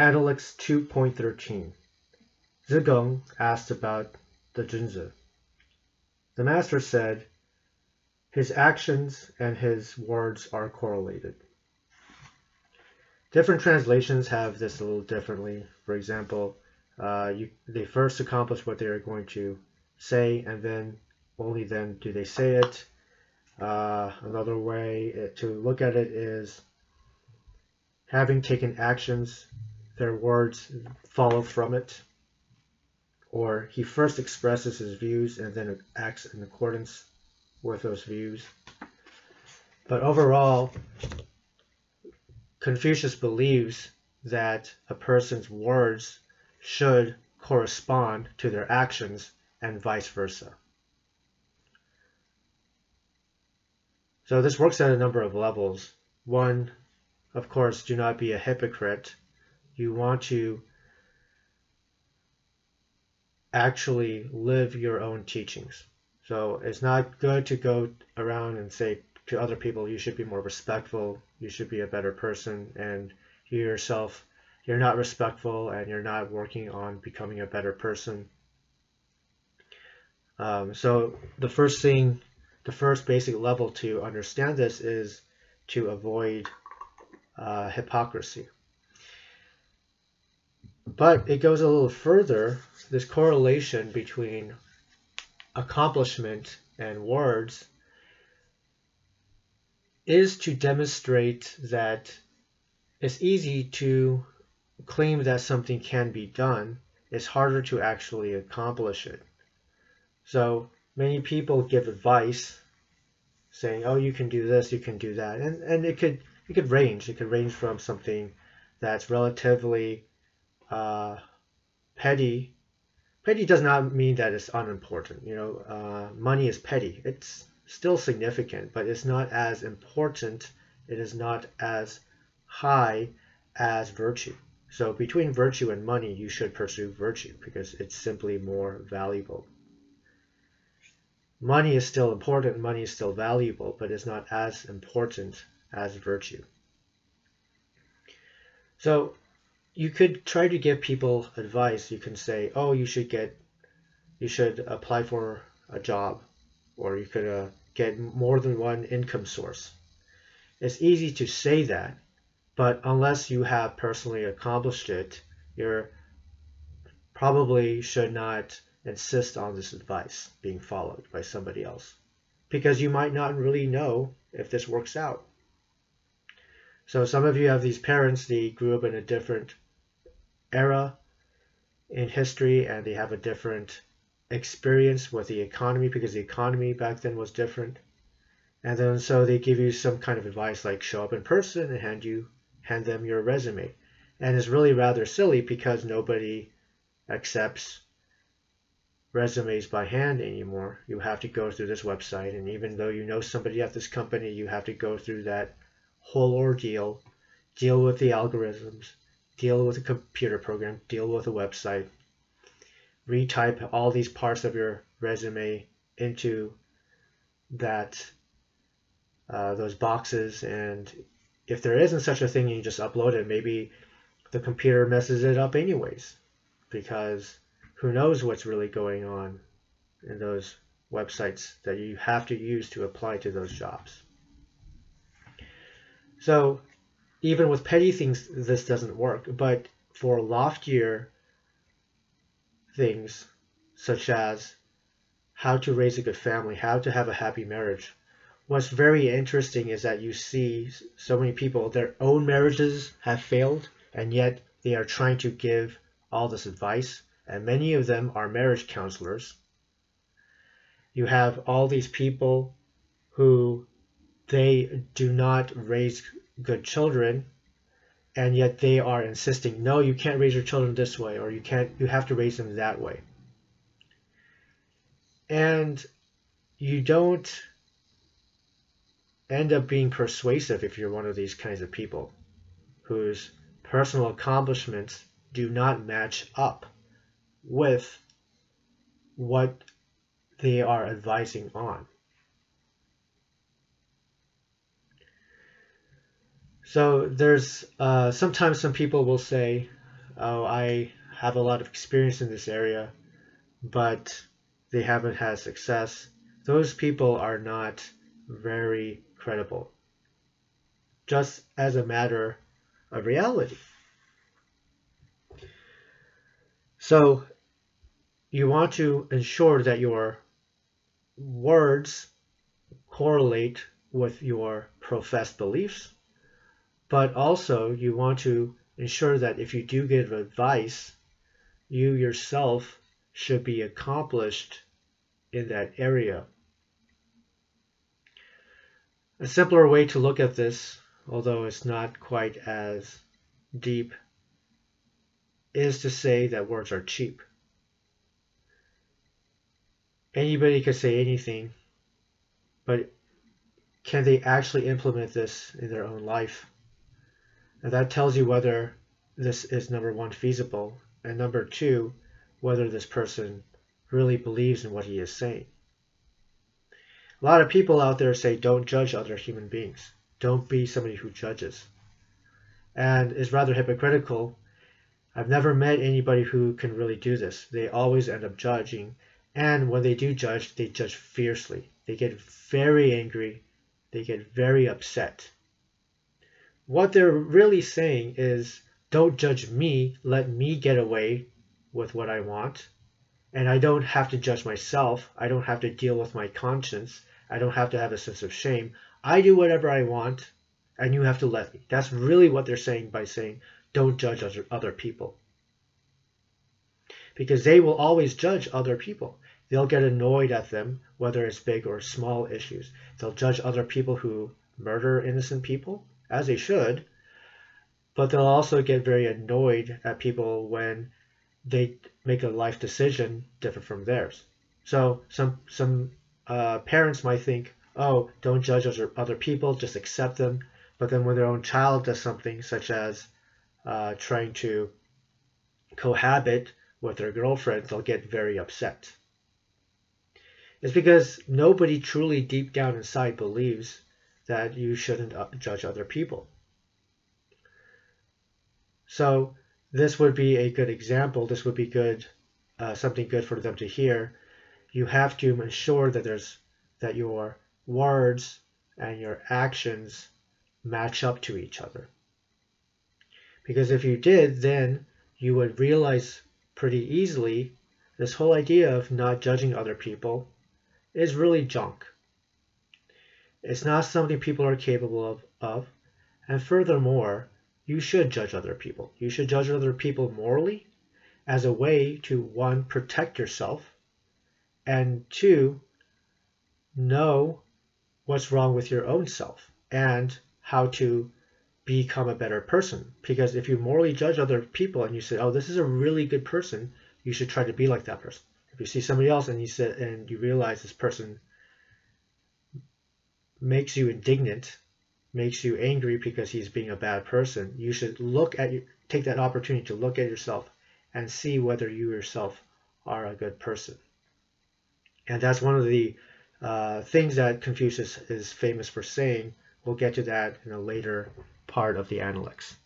Analects 2.13 Zigong asked about the Junzi. The master said, his actions and his words are correlated. Different translations have this a little differently. For example, uh, you, they first accomplish what they are going to say, and then only then do they say it. Uh, another way to look at it is having taken actions, their words follow from it. Or he first expresses his views and then acts in accordance with those views. But overall, Confucius believes that a person's words should correspond to their actions and vice versa. So this works at a number of levels. One, of course, do not be a hypocrite. You want to actually live your own teachings. So it's not good to go around and say to other people, you should be more respectful, you should be a better person, and you yourself, you're not respectful and you're not working on becoming a better person. Um, so the first thing, the first basic level to understand this is to avoid uh, hypocrisy. But it goes a little further, this correlation between accomplishment and words is to demonstrate that it's easy to claim that something can be done. It's harder to actually accomplish it. So many people give advice saying, oh, you can do this, you can do that. And, and it could it could range. It could range from something that's relatively uh, petty petty does not mean that it's unimportant. You know, uh, money is petty. It's still significant, but it's not as important. It is not as high as virtue. So between virtue and money, you should pursue virtue because it's simply more valuable. Money is still important, money is still valuable, but it's not as important as virtue. So you could try to give people advice. You can say, "Oh, you should get, you should apply for a job, or you could uh, get more than one income source." It's easy to say that, but unless you have personally accomplished it, you're probably should not insist on this advice being followed by somebody else, because you might not really know if this works out. So some of you have these parents, they grew up in a different era in history and they have a different experience with the economy because the economy back then was different. And then so they give you some kind of advice like show up in person and hand you hand them your resume. And it's really rather silly because nobody accepts resumes by hand anymore. You have to go through this website and even though you know somebody at this company, you have to go through that whole ordeal, deal with the algorithms, deal with a computer program, deal with a website, retype all these parts of your resume into that uh, those boxes. And if there isn't such a thing you just upload it. Maybe the computer messes it up anyways because who knows what's really going on in those websites that you have to use to apply to those jobs. So even with petty things, this doesn't work. But for loftier things, such as how to raise a good family, how to have a happy marriage, what's very interesting is that you see so many people, their own marriages have failed, and yet they are trying to give all this advice, and many of them are marriage counselors. You have all these people who they do not raise good children and yet they are insisting no you can't raise your children this way or you can't you have to raise them that way. And you don't end up being persuasive if you're one of these kinds of people whose personal accomplishments do not match up with what they are advising on So there's uh, sometimes some people will say oh, I have a lot of experience in this area, but they haven't had success, those people are not very credible. Just as a matter of reality. So you want to ensure that your words correlate with your professed beliefs, but also you want to ensure that if you do give advice, you yourself should be accomplished in that area. A simpler way to look at this, although it's not quite as deep, is to say that words are cheap. Anybody can say anything, but can they actually implement this in their own life? And that tells you whether this is number one, feasible, and number two, whether this person really believes in what he is saying. A lot of people out there say don't judge other human beings. Don't be somebody who judges. And is rather hypocritical. I've never met anybody who can really do this. They always end up judging. And when they do judge, they judge fiercely. They get very angry. They get very upset. What they're really saying is don't judge me. Let me get away with what I want. And I don't have to judge myself. I don't have to deal with my conscience. I don't have to have a sense of shame. I do whatever I want, and you have to let me. That's really what they're saying by saying, don't judge other, people. Because they will always judge other people. They'll get annoyed at them, whether it's big or small issues. They'll judge other people who murder innocent people, as they should, but they'll also get very annoyed at people when they make a life decision different from theirs. So some some uh, parents might think, oh, don't judge other, people, just accept them. But then when their own child does something such as uh, trying to cohabit with their girlfriend, they'll get very upset. It's because nobody truly deep down inside believes that you shouldn't uh, judge other people. So this would be a good example. This would be good, uh, something good for them to hear. You have to ensure that there's that your words and your actions match up to each other. Because if you did, then you would realize pretty easily this whole idea of not judging other people is really junk. It's not something people are capable of, of. And furthermore, you should judge other people. You should judge other people morally as a way to one, protect yourself, and two, know what's wrong with your own self and how to become a better person. Because if you morally judge other people and you say, "Oh, this is a really good person," you should try to be like that person. If you see somebody else and you said and you realize this person makes you indignant makes you angry because he's being a bad person, you should look at you, take that opportunity to look at yourself and see whether you yourself are a good person. And that's one of the uh, things that Confucius is famous for saying. We'll get to that in a later part of the Analects.